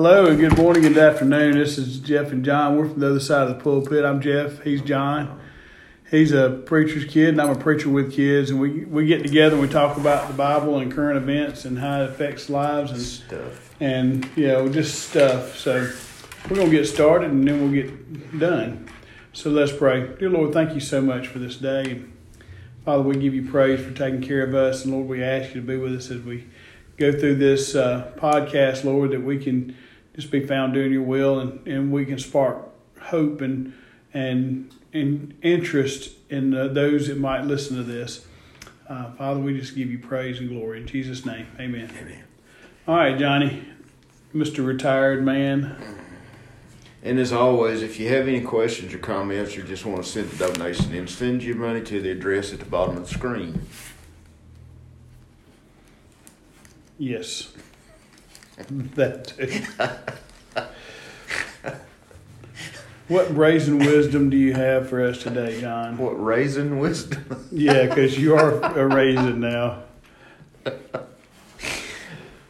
Hello and good morning and afternoon. This is Jeff and John. We're from the other side of the pulpit. I'm Jeff. He's John. He's a preacher's kid, and I'm a preacher with kids. And we, we get together and we talk about the Bible and current events and how it affects lives and Stuff. and you know just stuff. So we're gonna get started and then we'll get done. So let's pray. Dear Lord, thank you so much for this day. Father, we give you praise for taking care of us, and Lord, we ask you to be with us as we go through this uh, podcast, Lord, that we can just be found doing your will and, and we can spark hope and and and interest in uh, those that might listen to this. Uh, Father, we just give you praise and glory in Jesus' name. Amen. Amen. All right, Johnny, Mr. Retired Man. And as always, if you have any questions or comments or just want to send a donation in, send your money to the address at the bottom of the screen. Yes. that too. what brazen wisdom do you have for us today, John? What raisin wisdom? Yeah, because you are a raisin now.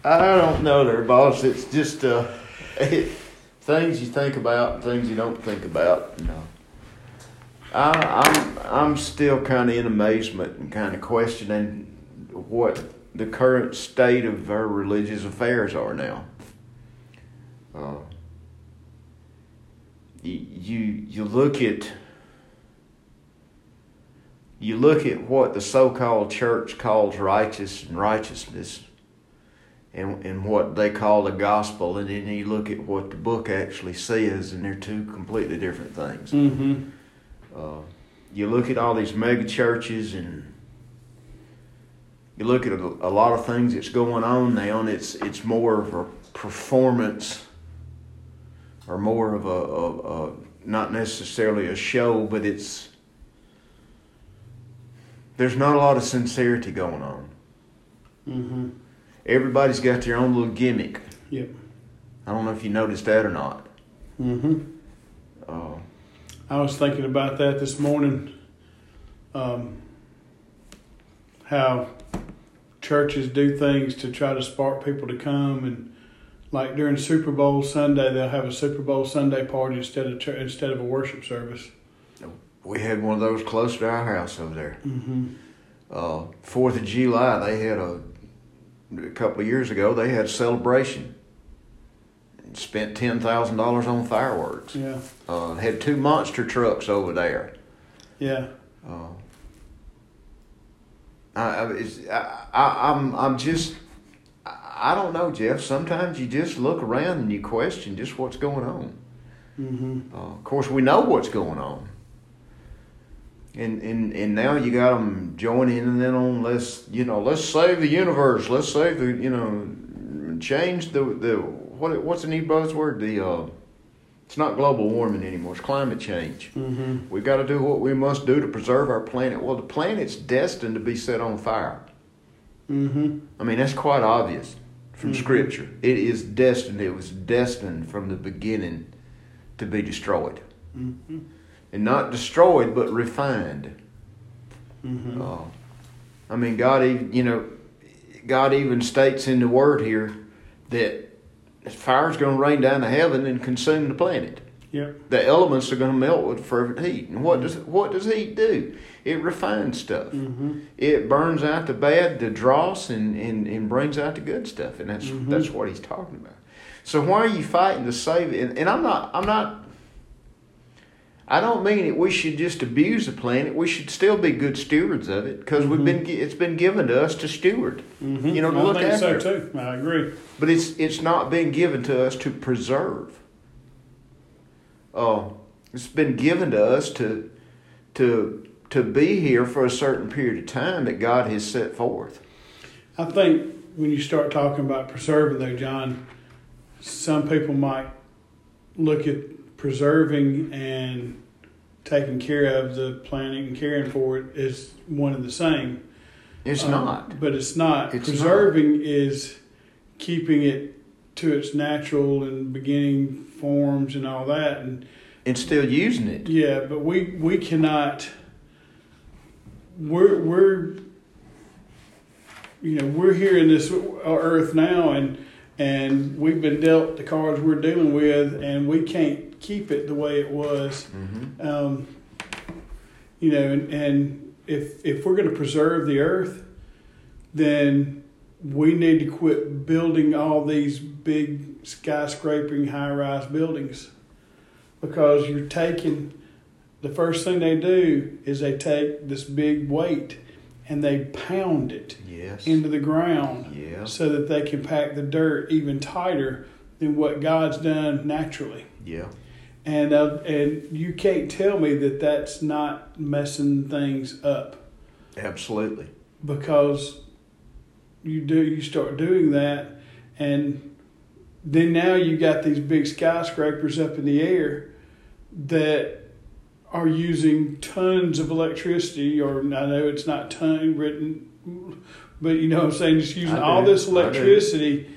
I don't know there, boss. It's just uh, it, things you think about, and things you don't think about. No. I, I'm I'm still kind of in amazement and kind of questioning what the current state of our religious affairs are now. Uh, you, you look at you look at what the so-called church calls righteous and righteousness and and what they call the gospel and then you look at what the book actually says and they're two completely different things Mm-hmm. uh, you look at all these mega churches and you look at a, a lot of things that's going on now and it's it's more of a performance or more of a, a, a not necessarily a show but it's there's not a lot of sincerity going on Mm-hmm. everybody's got their own little gimmick Yep. i don't know if you noticed that or not Mm-hmm. uh, I was thinking about that this morning. Um, how churches do things to try to spark people to come, and like during Super Bowl Sunday, they'll have a Super Bowl Sunday party instead of instead of a worship service. we had one of those close to our house over there Mm-hmm. uh, Fourth of July, they had a, a couple of years ago. They had a celebration. And spent ten thousand dollars on fireworks. Yeah. Uh, had two monster trucks over there. Yeah. Uh, I, I, it's, I, I, I'm, I'm just, I don't know, Jeff. Sometimes you just look around and you question just what's going on. Mm-hmm. Uh, of course, we know what's going on. And, and and now you got them joining and then on let's you know let's save the universe let's save the you know change the the what what's the new buzzword the uh it's not global warming anymore it's climate change Mm-hmm. we got to do what we must do to preserve our planet well the planet's destined to be set on fire Mm-hmm. I mean that's quite obvious from Mhm. scripture it is destined it was destined from the beginning to be destroyed Mm-hmm. and not destroyed but refined. Mm-hmm. Uh, I mean, God, even you know, God even states in the Word here that fire's going to rain down to heaven and consume the planet. Yep. The elements are going to melt with fervent heat. And what does what does heat do? It refines stuff. Mm-hmm. It burns out the bad, the dross, and, and, and brings out the good stuff. And that's Mhm. that's what he's talking about. So why are you fighting to save it? And, and I'm not I'm not I don't mean that we should just abuse the planet. We should still be good stewards of it because we've been it's been given to us to steward. Mm-hmm. You know, to I look think after. so too. I agree. But it's it's not been given to us to preserve. Uh, it's been given to us to to to be here for a certain period of time that God has set forth. I think when you start talking about preserving, though, John, some people might look at preserving and taking care of the planet and caring for it is one and the same. It's Um, not. But it's not. It's preserving is keeping it to its natural and beginning forms and all that. And And still using it. yeah, but we we cannot. We're we're you know we're here in this earth now, and and we've been dealt the cards we're dealing with, and we can't keep it the way it was. Mm-hmm. Um, you know, and, and if if we're going to preserve the earth, then we need to quit building all these big skyscraping high rise buildings because you're taking the first thing they do is they take this big weight and they pound it Yes. into the ground yeah. so that they can pack the dirt even tighter than what God's done naturally. Yeah. And uh, and you can't tell me that that's not messing things up. Absolutely. because you do you start doing that and then now you got these big skyscrapers up in the air that are using tons of electricity or I know it's not ton written but you know what I'm saying just using all this electricity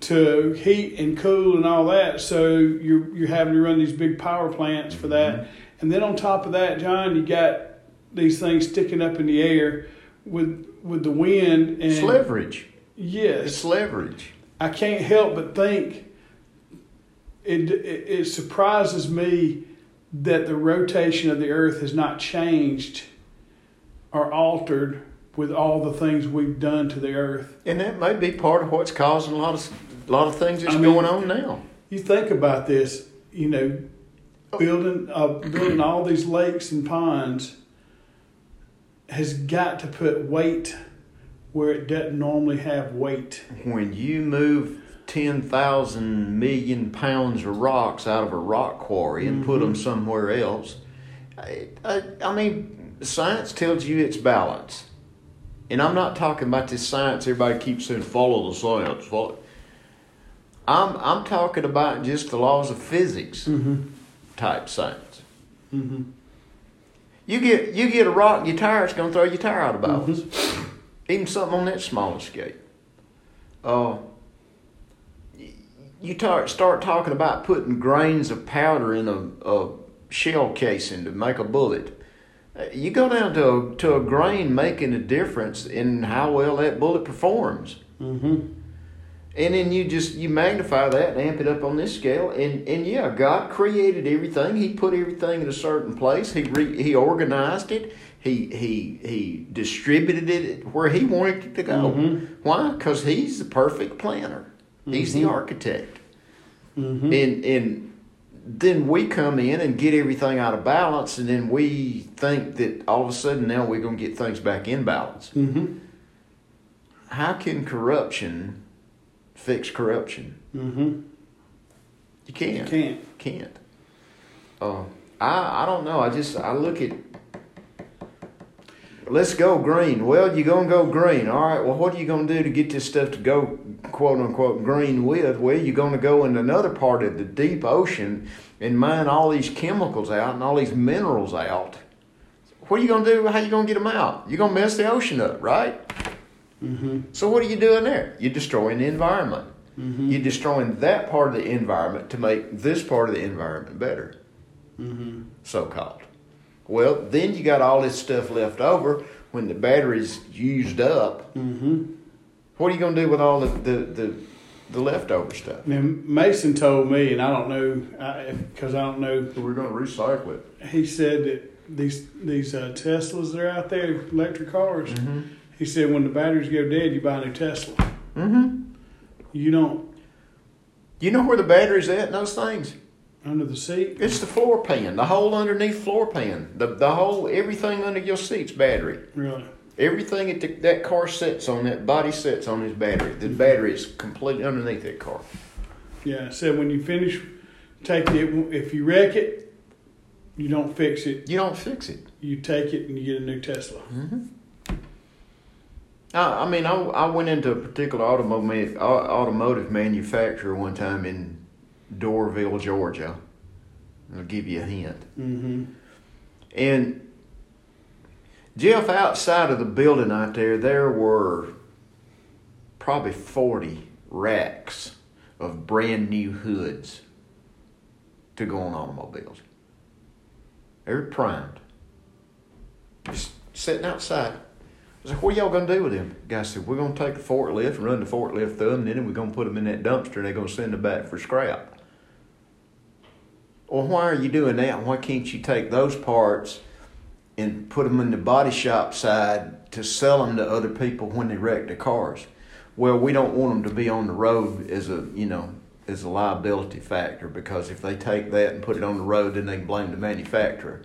to heat and cool and all that so you're you're having to run these big power plants for that Mm-hmm. and then on top of that John you got these things sticking up in the air with with the wind and It's leverage. yes It's leverage. I can't help but think it, it it surprises me that the rotation of the earth has not changed or altered with all the things we've done to the earth. And that may be part of what's causing a lot of a lot of things that's I mean- going on now. You think about this, you know, building uh, building all these lakes and ponds has got to put weight where it doesn't normally have weight. When you move ten thousand million pounds of rocks out of a rock quarry and put Mm-hmm. them somewhere else, I, I, I mean, science tells you it's balance. And I'm not talking about this science. Everybody keeps saying follow the science. Follow. I'm I'm talking about just the laws of physics Mm-hmm. type science. Mm-hmm. You get you get a rock in your tire, it's gonna throw your tire out of balance. Mm-hmm. Even something on that small scale. Uh, you tar- start talking about putting grains of powder in a, a shell casing to make a bullet. Uh, You go down to a, to a grain making a difference in how well that bullet performs. Mm-hmm. And then you just you magnify that and amp it up on this scale, and and yeah, God created everything. He put everything in a certain place. He re, he organized it. He he he distributed it where He wanted it to go. Mhm. Why? Because He's the perfect planner. He's the Mhm. architect. Mm-hmm. And and then we come in and get everything out of balance, and then we think that all of a sudden now we're gonna get things back in balance. Mm-hmm. How can corruption fix corruption? Mm-hmm. You can't. Can't. Can't. Uh, I I don't know. I just I look at. Let's go green. Well, you're gonna go green. All right. Well, what are you gonna do to get this stuff to go quote unquote green with? Well, you're gonna go in another part of the deep ocean and mine all these chemicals out and all these minerals out. What are you gonna do? How are you gonna get them out? You're gonna mess the ocean up, right? Mm-hmm. So what are you doing there? You're destroying the environment. Mm-hmm. You're destroying that part of the environment to make this part of the environment better, Mm-hmm. so called. Well, then you got all this stuff left over when the battery's used up. Mm-hmm. What are you going to do with all the, the, the, the leftover stuff? Now Mason told me, and I don't know because I don't know. We're going to recycle it. He said that these these uh, Teslas that are out there, electric cars. Mm-hmm. He said when the batteries go dead, you buy a new Tesla. Mm-hmm. You don't You know where the battery's at in those things? under the seat. It's the floor pan, the whole underneath floor pan, the, the whole, everything under your seat's battery. Really. Everything that the, that car sits on, that body sits on is battery. The battery is completely underneath that car. Yeah. Said when you finish, take it. If you wreck it, you don't fix it. You don't fix it. You take it and you get a new Tesla. I, I mean, I, I went into a particular automotive automotive manufacturer one time in Doraville, Georgia. I'll give you a hint. Mm-hmm. And Jeff, outside of the building out there, there were probably 40 racks of brand new hoods to go on automobiles. They were primed. Just sitting outside. I said, what are y'all going to do with them? The guy said, we're going to take the forklift and run the forklift through them, and then we're going to put them in that dumpster, and they're going to send them back for scrap. Well, why are you doing that? Why can't you take those parts and put them in the body shop side to sell them to other people when they wreck their cars? Well, we don't want them to be on the road as a, you know, as a liability factor because if they take that and put it on the road, then they can blame the manufacturer.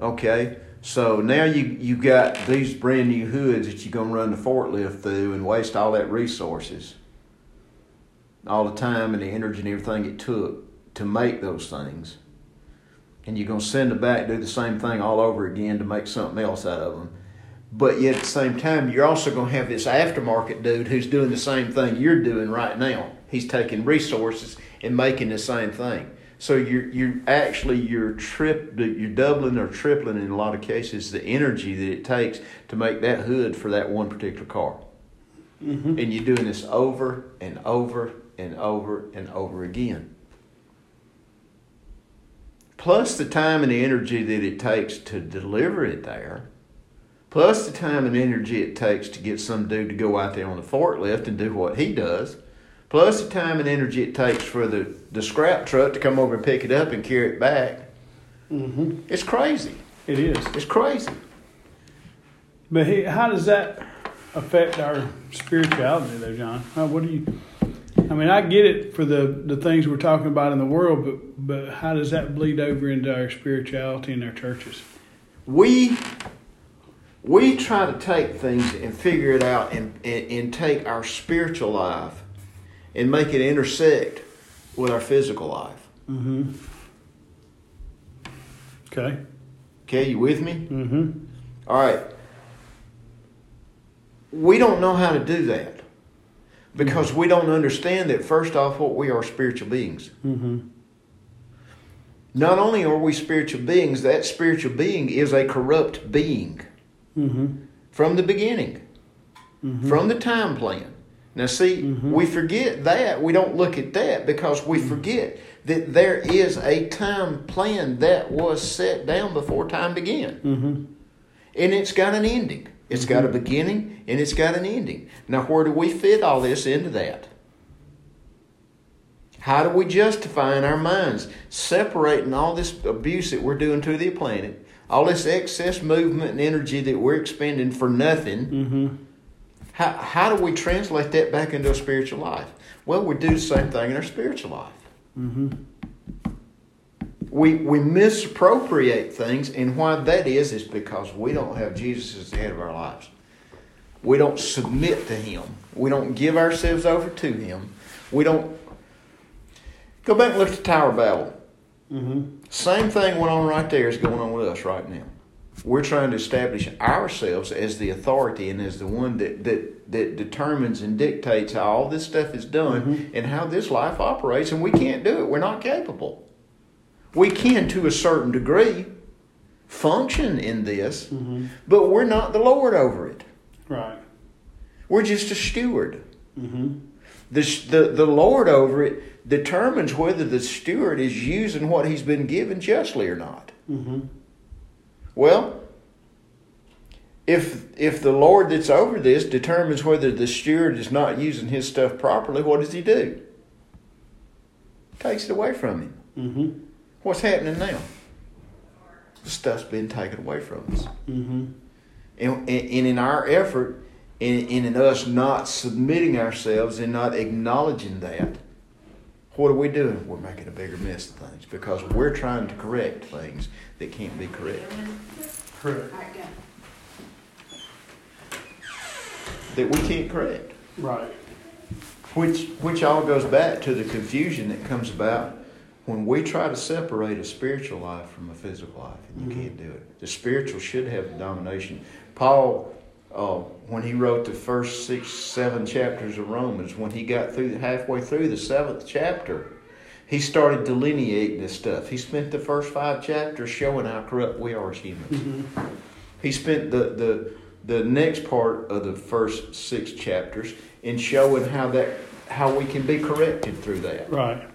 Okay, so now you you got these brand new hoods that you're gonna run the forklift through and waste all that resources, all the time and the energy and everything it took to make those things, and you're gonna send them back do the same thing all over again to make something else out of them. But yet at the same time, you're also gonna have this aftermarket dude who's doing the same thing you're doing right now. He's taking resources and making the same thing. So you're you're actually you're trip you're doubling or tripling in a lot of cases the energy that it takes to make that hood for that one particular car. Mm-hmm. And you're doing this over and over and over and over again. Plus the time and the energy that it takes to deliver it there. Plus the time and energy it takes to get some dude to go out there on the forklift and do what he does plus the time and energy it takes for the, the scrap truck to come over and pick it up and carry it back. Mm-hmm. It's crazy. It is. It's crazy. But he, how does that affect our spirituality, though, John? How, what do you? I mean, I get it for the the things we're talking about in the world, but but how does that bleed over into our spirituality in our churches? We we try to take things and figure it out and, and, and take our spiritual life and make it intersect with our physical life. Mm-hmm. Okay. Okay, you with me? Mm-hmm. All right. We don't know how to do that because we don't understand that, first off, what we are spiritual beings. Mm-hmm. Not only are we spiritual beings, that spiritual being is a corrupt being Mm-hmm. from the beginning, Mm-hmm. from the time plan. Now, see, Mhm. we forget that. We don't look at that because we forget that there is a time plan that was set down before time began. Mm-hmm. And it's got an ending. It's got a beginning and it's got an ending. Now, where do we fit all this into that? How do we justify in our minds separating all this abuse that we're doing to the planet, all this excess movement and energy that we're expending for nothing? How, how do we translate that back into a spiritual life? Well, we do the same thing in our spiritual life. Mm-hmm. We, we misappropriate things, and why that is, is because we don't have Jesus as the head of our lives. We don't submit to Him. We don't give ourselves over to Him. We don't. Go back and look at the Tower of Babel. Mm-hmm. Same thing went on right there is going on with us right now. We're trying to establish ourselves as the authority and as the one that, that, that determines and dictates how all this stuff is done Mhm. and how this life operates, and we can't do it. We're not capable. We can, to a certain degree, function in this, Mm-hmm. but we're not the Lord over it. Right. We're just a steward. Mm-hmm. The, the, the Lord over it determines whether the steward is using what he's been given justly or not. Well, if if the Lord that's over this determines whether the steward is not using his stuff properly, what does he do? Takes it away from him. Mm-hmm. What's happening now? The stuff's been taken away from us. Mm-hmm. And, and, and in our effort, and, and in us not submitting ourselves and not acknowledging that, what are we doing? We're making a bigger mess of things because we're trying to correct things that can't be corrected. Correct. That we can't correct. Right. Which which all goes back to the confusion that comes about when we try to separate a spiritual life from a physical life, and you Mhm. can't do it. The spiritual should have the domination. Paul, uh, when he wrote the first six, seven chapters of Romans, when he got through halfway through the seventh chapter, he started delineating this stuff. He spent the first five chapters showing how corrupt we are as humans. Mm-hmm. He spent the, the the next part of the first six chapters in showing how that how we can be corrected through that. Right.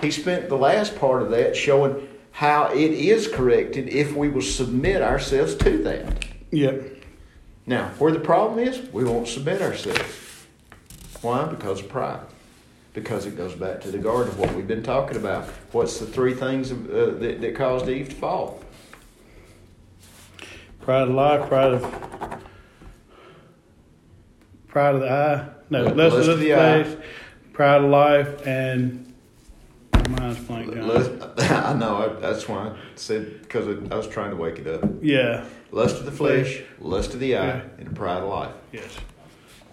He spent the last part of that showing how it is corrected if we will submit ourselves to that. Yep. Now, where the problem is, we won't submit ourselves. Why? Because of pride. Because it goes back to the garden of what we've been talking about. What's the three things uh, that, that caused Eve to fall? Pride of life, pride of pride of the eye. No, Lust lust, of of the the eye. pride of life, and my mind's blank. John. Lust, I know, I, that's why I said, because I was trying to wake it up. Yeah. Lust of the flesh, lust of the eye, Yeah. and pride of life. Yes.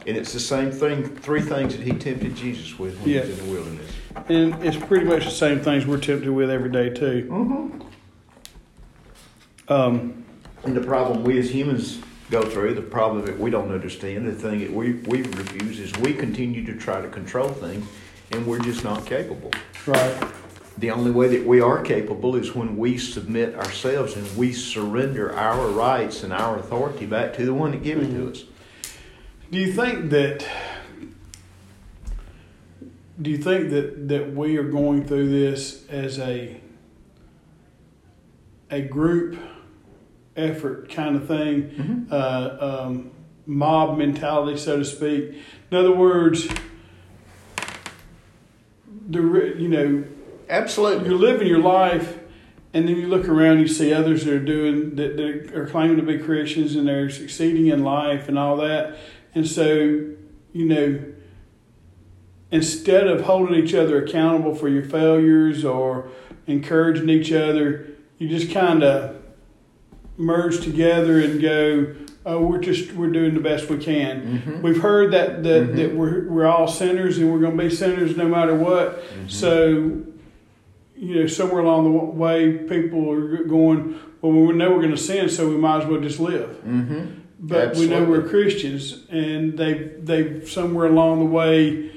And it's the same thing, three things that he tempted Jesus with when Yeah. he was in the wilderness. And it's pretty much the same things we're tempted with every day too. Mm-hmm. Um, And the problem we as humans go through, the problem that we don't understand, the thing that we, we refuse is we continue to try to control things and we're just not capable. right. The only way that we are capable is when we submit ourselves and we surrender our rights and our authority back to the one that gave it to us. Do you think that? Do you think that that we are going through this as a a group effort kind of thing, Mhm. uh, um, mob mentality, so to speak? In other words, the you know Absolutely. you're living your life and then you look around you see others that are doing that, that are claiming to be christians and they're succeeding in life and all that and so you know instead of holding each other accountable for your failures or encouraging each other you just kind of merge together and go oh we're just we're doing the best we can Mhm. we've heard that that, Mhm. that we're, we're all sinners and we're going to be sinners no matter what Mm-hmm. so, you know, somewhere along the way, people are going, well, we know we're going to sin, so we might as well just live. Mm-hmm. But we know we're Christians, and they they somewhere along the way,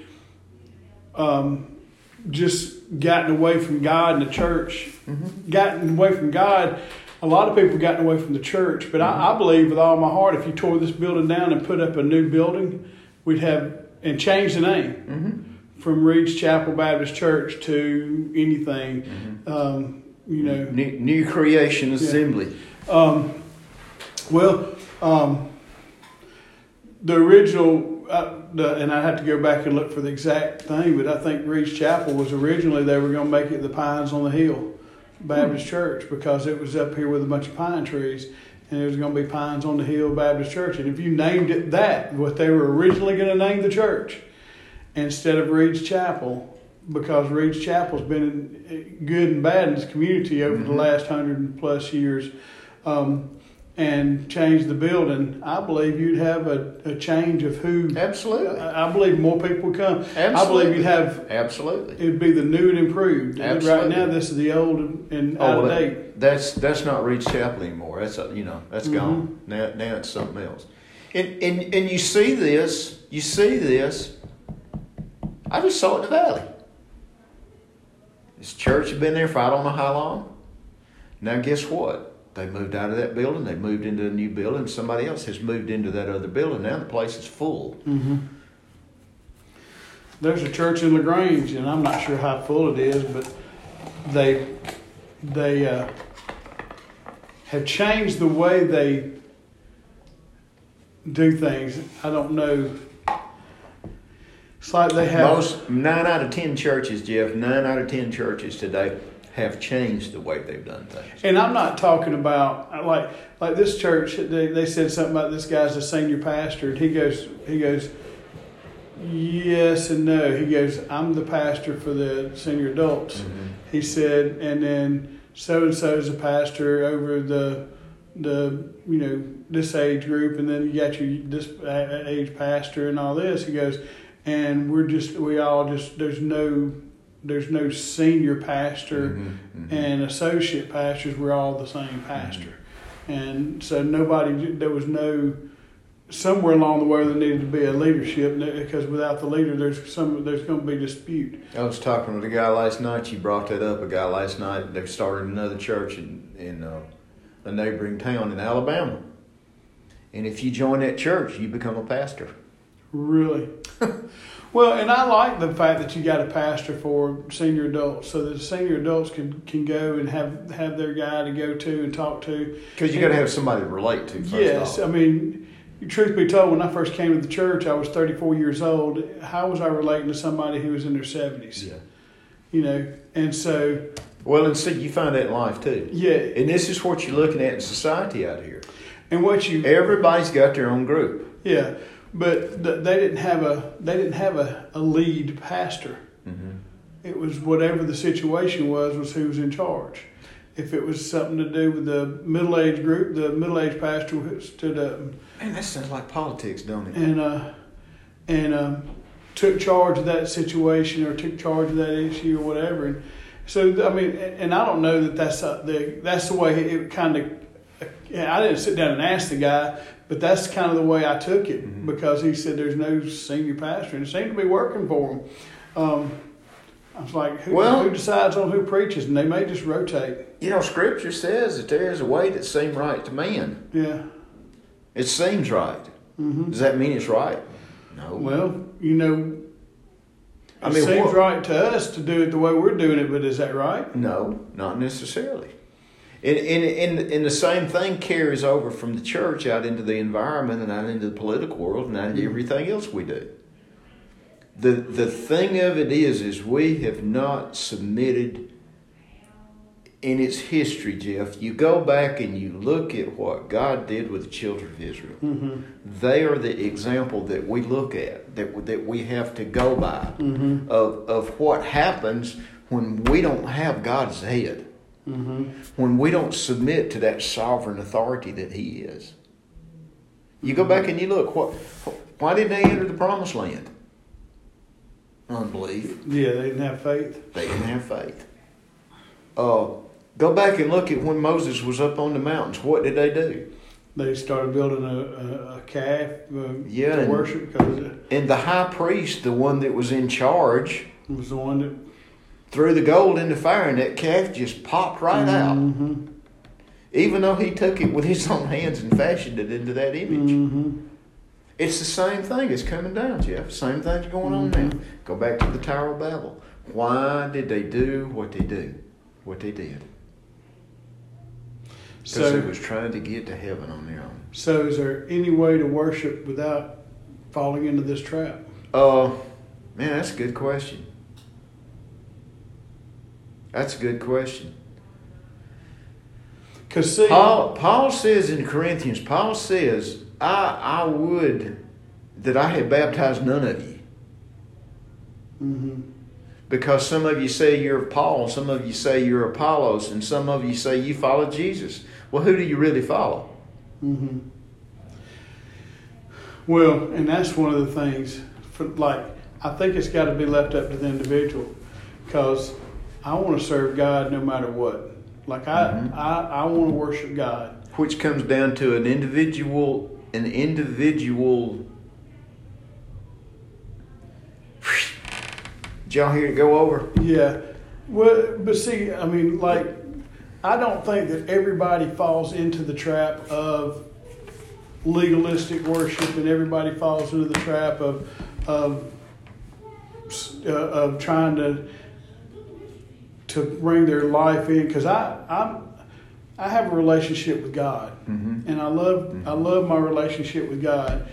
um, just gotten away from God and the church, Mm-hmm. gotten away from God. A lot of people gotten away from the church, but I, I believe with all my heart, if you tore this building down and put up a new building, we'd have and change the name Mm-hmm. From Reed's Chapel Baptist Church to anything, Mm-hmm. um, you know. New, new creation assembly. Um, well, um, the original, uh, the, and I have to go back and look for the exact thing, but I think Reed's Chapel was originally they were going to make it the Pines on the Hill Baptist Church because it was up here with a bunch of pine trees. And it was going to be Pines on the Hill Baptist Church. And if you named it that, what they were originally going to name the church, instead of Reed's Chapel, because Reed's Chapel's been good and bad in this community over the Mhm. last hundred plus years, um, and change the building, I believe you'd have a, a change of who. Absolutely. I I believe more people would come. I believe you'd have Absolutely. it'd be the new and improved. Absolutely. Right now, this is the old and, and Oh, out of date. That's that's not Reed's Chapel anymore. That's uh, you know that's Mhm. gone. Now now it's something else. And and and you see this. You see this. I just saw it in the valley. This church had been there for I don't know how long. Now guess what? They moved out of that building. They moved into a new building. Somebody else has moved into that other building. Now the place is full. Mm-hmm. There's a church in Lagrange, and I'm not sure how full it is, but they they uh, have changed the way they do things. I don't know. It's like they have. Most nine out of ten churches, Jeff. Nine out of ten churches today have changed the way they've done things. And I'm not talking about like like this church. They, they said something about this guy's a senior pastor, and he goes he goes, yes and no. He goes, I'm the pastor for the senior adults. Mm-hmm. He said, and then so and so is a pastor over the the you know this age group, and then you got your this age pastor and all this. He goes, and we're just we all just there's no there's no senior pastor Mhm, mhm. and associate pastors we're all the same pastor and so nobody there was no somewhere along the way there needed to be a leadership because without the leader there's some there's going to be dispute I was talking with a guy last night. You brought that up. A guy last night. They've started another church in in uh, a neighboring town in Alabama. And if you join that church, you become a pastor. Really Well, and I like the fact that you got a pastor for senior adults, so that the senior adults can can go and have have their guy to go to and talk to. Because you got to have somebody to relate to. First Yes, off. I mean, truth be told, when I first came to the church, I was 34 years old. How was I relating to somebody who was in their 70s? Yeah. You know, and so Well, and see, you find that in life too. yeah, And this is what you're looking at in society out here. and what you Everybody's got their own group. yeah, but th- they didn't have a they didn't have a, a lead pastor. Mm-hmm. It was whatever the situation was was who was in charge. If it was something to do with the middle age group, the middle age pastor stood up Man, that sounds like politics, don't it? and uh, and um, took charge of that situation or took charge of that issue or whatever. And so I mean, and and I don't know that that's the that's the way it kind of. I didn't sit down and ask the guy, but that's kind of the way I took it Mhm. because he said there's no senior pastor, and it seemed to be working for him. Um, I was like, who, Well- who decides on who preaches? And they may just rotate. You know, Scripture says that there is a way that seems right to man. Yeah. It seems right. hmm Does that mean it's right? No. Well, you know, I it mean, seems what- right to us to do it the way we're doing it, but is that right? No, not necessarily. And, and, and, and the same thing carries over from the church out into the environment and out into the political world and out into everything else we do. The, the thing of it is, is we have not submitted in its history, Jeff. You go back and you look at what God did with the children of Israel. Mm-hmm. They are the example that we look at, that, that we have to go by Mm-hmm. of, of what happens when we don't have God's head Mm-hmm. when we don't submit to that sovereign authority that He is. You go back and you look. What? Why didn't they enter the promised land? Unbelief. Yeah, they didn't have faith. They didn't have faith. Uh, go back and look at when Moses was up on the mountains. What did they do? They started building a, a, a calf uh, Yeah, to and- worship because it And the high priest, the one that was in charge, was the one that threw the gold in the fire, and that calf just popped right out. Mm-hmm. Even though he took it with his own hands and fashioned it into that image. Mm-hmm. It's the same thing. It's coming down, Jeff. Same thing's going on Mhm. now. Go back to the Tower of Babel. Why did they do what they do? What they did? Because So, they was trying to get to heaven on their own. so is there any way to worship without falling into this trap? Uh, man, that's a good question. That's a good question. Because see, Paul, Paul says in Corinthians, Paul says, I, I would that I had baptized none of you. hmm Because some of you say you're Paul, some of you say you're Apollos, and some of you say you follow Jesus. Well, who do you really follow? hmm Well, and that's one of the things. For like, I think it's got to be left up to the individual, because I want to serve God no matter what. Like I, Mhm. I, I want to worship God. Which comes down to an individual, an individual. Did y'all hear it go over? Yeah. Well, but see, I mean, like, I don't think that everybody falls into the trap of legalistic worship, and everybody falls into the trap of of uh, of trying to to bring their life in. Because I I'm I have a relationship with God, Mm-hmm. and I love I love my relationship with God.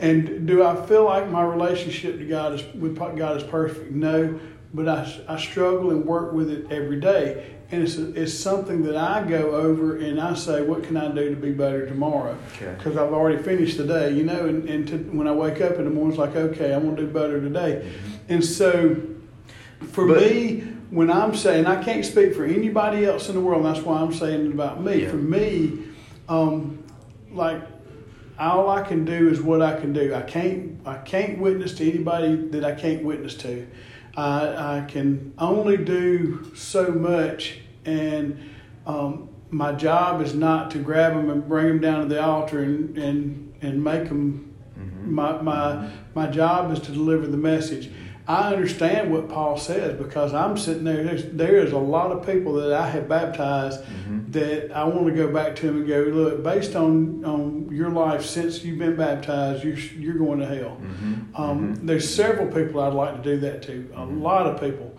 And do I feel like my relationship to God is with God is perfect? No, but I, I struggle and work with it every day, and it's it's something that I go over and I say, what can I do to be better tomorrow? Okay. Because I've already finished the day, you know. And, and to, when I wake up in the morning, it's like, okay, I'm gonna do better today. And so, for But- me, when I'm saying I can't speak for anybody else in the world, that's why I'm saying it about me. Yeah. For me, um, like all I can do is what I can do. I can't I can't witness to anybody that I can't witness to. I I can only do so much, and um, my job is not to grab them and bring them down to the altar and and and make them. Mm-hmm. My my my job is to deliver the message. I understand what Paul says because I'm sitting there. There's, there is a lot of people that I have baptized Mm-hmm. that I want to go back to them and go, look, based on, on your life since you've been baptized, you're, you're going to hell. Mm-hmm. Um, There's several people I'd like to do that to, a lot of people.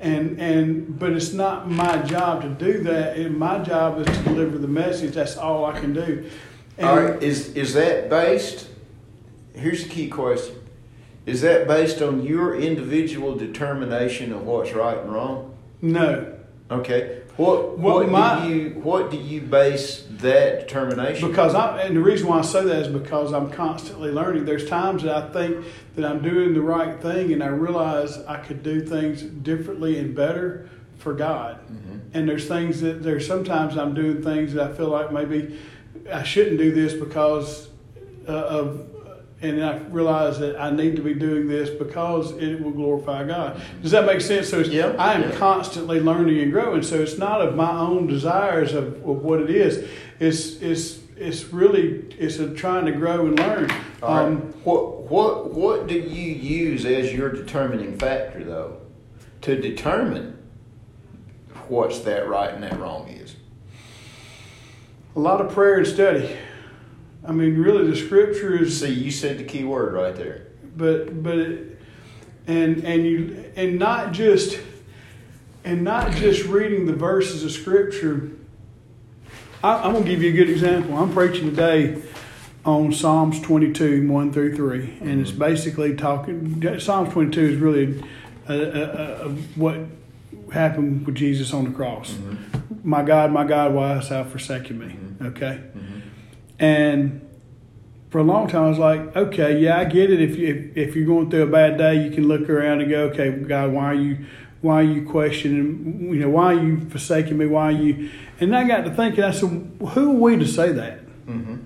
And, and but it's not my job to do that. And my job is to deliver the message. That's all I can do. And All right, is is that based? Here's the key question: Is that based on your individual determination of what's right and wrong? No, Okay. What What what, my- do you what do you base that determination? Because I, and the reason why I say that is because I'm constantly learning. There's times that I think that I'm doing the right thing, and I realize I could do things differently and better for God. Mhm. And there's things that there's sometimes I'm doing things that I feel like maybe I shouldn't do this because uh, of, and I realize that I need to be doing this because it will glorify God. Does that make sense? So it's, Yeah, I am yeah. constantly learning and growing. So it's not of my own desires of, of what it is. It's it's it's really it's a trying to grow and learn. Right. Um, what what what do you use as your determining factor though, to determine what's that right and that wrong is? a lot of prayer and study. I mean, really, the scripture is See, you said the key word right there. but but it, and and you and not just and not just reading the verses of scripture. I, i'm going to give you a good example. I'm preaching today on psalms 22 1 through 3 and it's basically talking psalms 22 is really uh, uh, uh, what happened with jesus on the cross. My god my god why hast thou forsaken me? Okay and for a long time, I was like, okay, yeah, I get it. If you if, if you're going through a bad day, you can look around and go, okay, God, why are you why are you questioning? You know, why are you forsaking me? Why are you? And I got to thinking, I said, who are we to say that? Mm-hmm.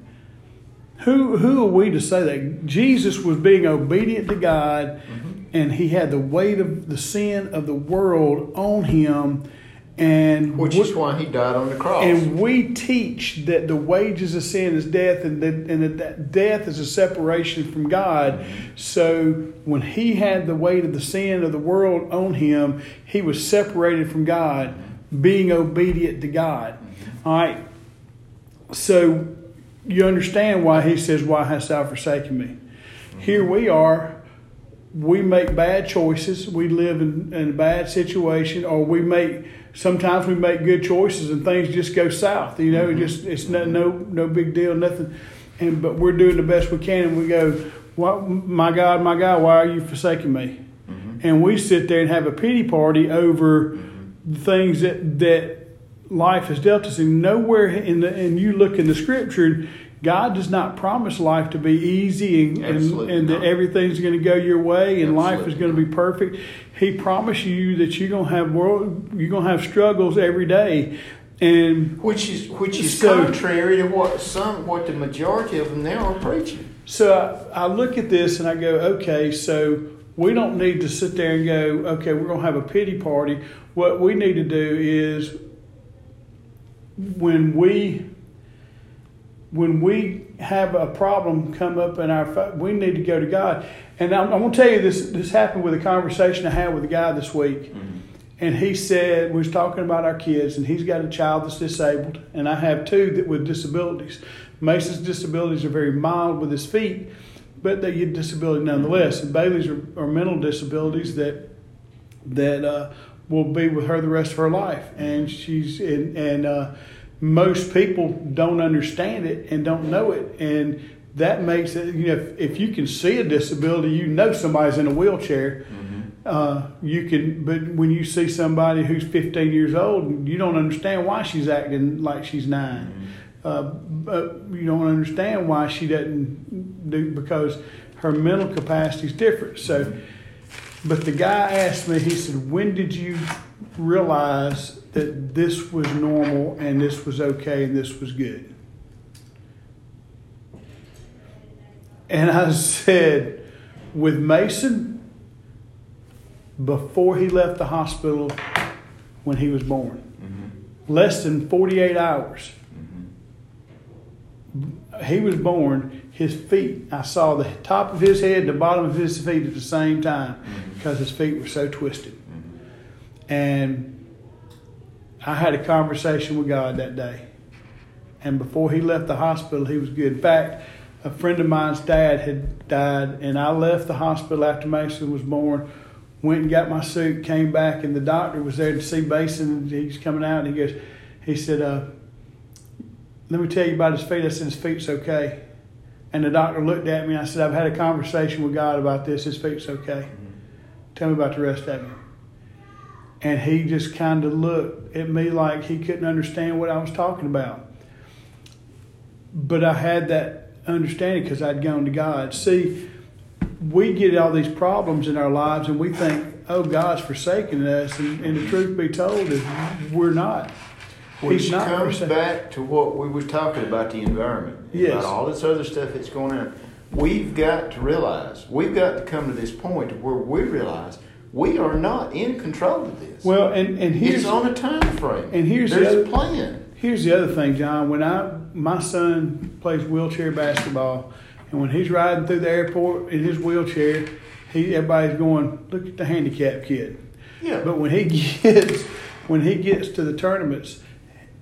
Who who are we to say that? Jesus was being obedient to God, and he had the weight of the sin of the world on him, and Which what- is why he died on the cross. and we teach that the wages of sin is death, and that, and that- that death is a separation from God. So when he had the weight of the sin of the world on him, he was separated from God, being obedient to God. All right. So you understand why he says, "Why hast thou forsaken me?" Here we are. We make bad choices. We live in, in a bad situation, or we make sometimes we make good choices and things just go south. You know, it just it's no no no big deal, nothing. And but we're doing the best we can, and we go, "What, my God, my God, why are you forsaking me?" Mm-hmm. And we sit there and have a pity party over mm-hmm. the things that that life has dealt us. And nowhere in the and you look in the scripture, God does not promise life to be easy and and, Absolutely and that everything's going to go your way and life is going to be perfect. He promised you that you're going to have world, you're going to have struggles every day, and which is which is So- contrary to what some what the majority of them now are preaching. So I, I look at this and I go, okay, so we don't need to sit there and go, okay, we're going to have a pity party. What we need to do is when we when we have a problem come up in our we need to go to God. And I'm, I'm going to tell you this this happened with a conversation I had with a guy this week. And he said, we was talking about our kids, and he's got a child that's disabled, and I have two that with disabilities. Mason's disabilities are very mild with his feet, but they get disability nonetheless. And Bailey's are, are mental disabilities that that uh, will be with her the rest of her life. And she's and, and uh, most people don't understand it and don't know it, and that makes it. You know, if, if you can see a disability, you know somebody's in a wheelchair. Uh, you can, but when you see somebody who's 15 years old, you don't understand why she's acting like she's 9 Uh, but you don't understand why she doesn't do because her mental capacity is different. So, but the guy asked me, he said, When did you realize that this was normal and this was okay and this was good? And I said, With Mason, before he left the hospital when he was born, mm-hmm. less than 48 hours. Mm-hmm. He was born, his feet, I saw the top of his head the bottom of his feet at the same time. Mm-hmm. Because his feet were so twisted. And I had a conversation with God that day. And before he left the hospital, he was good. In fact, a friend of mine's dad had died, and I left the hospital after Mason was born. Went and got my suit, came back, and the doctor was there to see Mason. He's coming out, and he goes, he said, uh, "Let me tell you about his feet." I said, "His feet's okay." And the doctor looked at me. I said, "I've had a conversation with God about this. His feet's okay. Tell me about the rest of him." And he just kind of looked at me like he couldn't understand what I was talking about. But I had that understanding because I'd gone to God. See, we get all these problems in our lives and we think, oh, God's forsaken us. And, and the truth be told is we're not. Which He's not comes forsaken. back to what we were talking about the environment. Yes. About all this other stuff that's going on. We've got to realize, we've got to come to this point where we realize we are not in control of this. Well, and, and here's it's on a time frame. and here's the other- a plan. Here's the other thing, John. When I my son plays wheelchair basketball, and when he's riding through the airport in his wheelchair, he everybody's going, "Look at the handicapped kid." Yeah. But when he gets when he gets to the tournaments,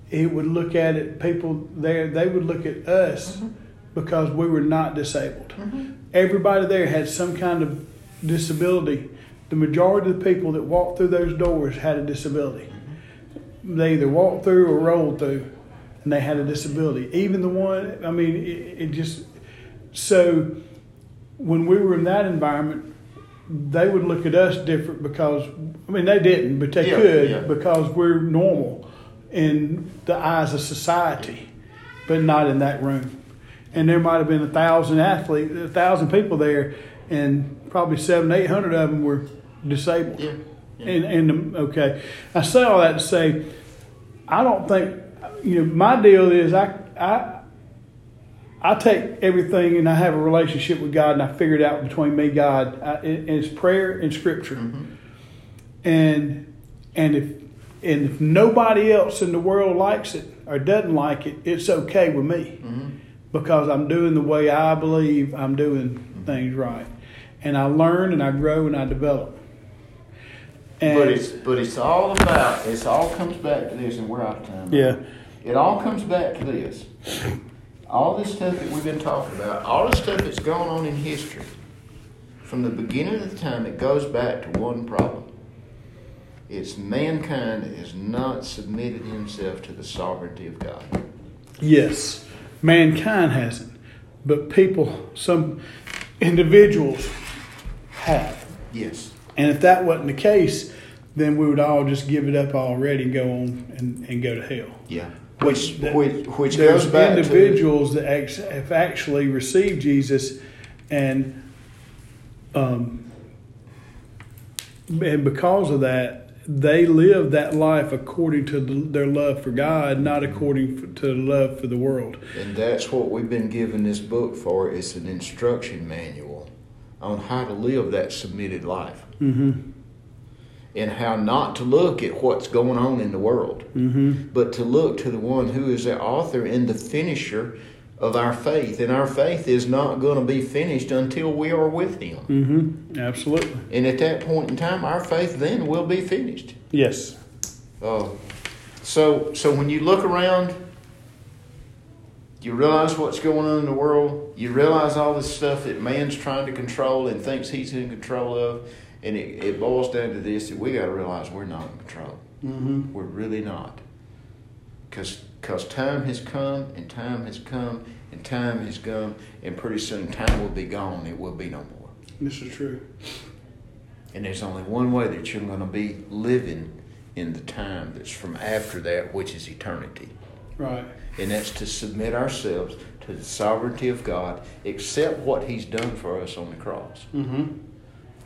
he would look at it. People there, they would look at us mm-hmm. Because we were not disabled. Mm-hmm. Everybody there had some kind of disability. The majority of the people that walked through those doors had a disability. Mm-hmm. They either walked through or rolled through, and they had a disability. Even the one, I mean, it, it just so when we were in that environment, they would look at us different because I mean they didn't, but they Yeah, could yeah. because we're normal in the eyes of society, but not in that room. And there might have been a thousand athletes, a thousand people there, and probably seven, eight hundred of them were disabled. Yeah. yeah. And and okay, I say all that to say, I don't think you know. My deal is I I I take everything and I have a relationship with God and I figure it out between me, God. I, it's prayer and Scripture, Mm-hmm. and and if and if nobody else in the world likes it or doesn't like it, it's okay with me Mm-hmm. Because I'm doing the way I believe I'm doing things right, and I learn and I grow and I develop. And but it's but it's all about it's all comes back to this, and we're out of time. yeah, It all comes back to this. All this stuff that we've been talking about, all the stuff that's gone on in history, from the beginning of the time, it goes back to one problem. It's mankind has not submitted himself to the sovereignty of God. yes, mankind hasn't, but people, some individuals have. Yes. And if that wasn't the case, then we would all just give it up already and go on and, and go to hell. Yeah. Which- Which that- which goes back to individuals that ex- have actually received Jesus, and um, and because of that, they live that life according to the, their love for God, not according f- to the love for the world. And that's what we've been given this book for. It's an instruction manual on how to live that submitted life Mm-hmm. and how not to look at what's going on in the world, Mm-hmm. but to look to the one who is the author and the finisher of our faith. And our faith is not going to be finished until we are with Him. Mm-hmm. Absolutely. And at that point in time, our faith then will be finished. Yes. Uh, so, so when you look around, you realize what's going on in the world. You realize all this stuff that man's trying to control and thinks he's in control of, and it, it boils down to this: that we got to realize we're not in control. Mm-hmm. We're really not, because because time has come and time has come and time has come, and pretty soon time will be gone. It will be no more. This is true. And there's only one way that you're going to be living in the time that's from after that, which is eternity. Right. And that's to submit ourselves to the sovereignty of God, accept what He's done for us on the cross, Mm-hmm.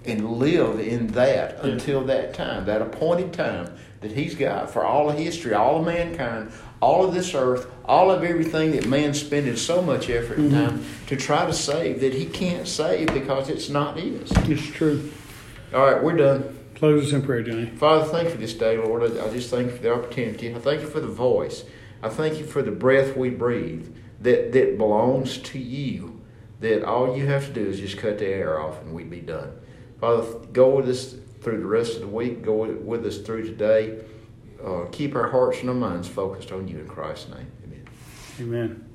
And live in that until that time, that appointed time that He's got for all of history, all of mankind, all of this earth, all of everything that man's spending so much effort and mm-hmm. time to try to save that He can't save because it's not His. It's true. All right, we're done. Close us in prayer, Johnny. Father, thank you for this day, Lord. I, I just thank you for the opportunity. I thank you for the voice. I thank you for the breath we breathe that, that belongs to you. That all you have to do is just cut the air off and we'd be done. Father, go with us through the rest of the week. Go with us through today. Uh, keep our hearts and our minds focused on you in Christ's name. Amen. Amen.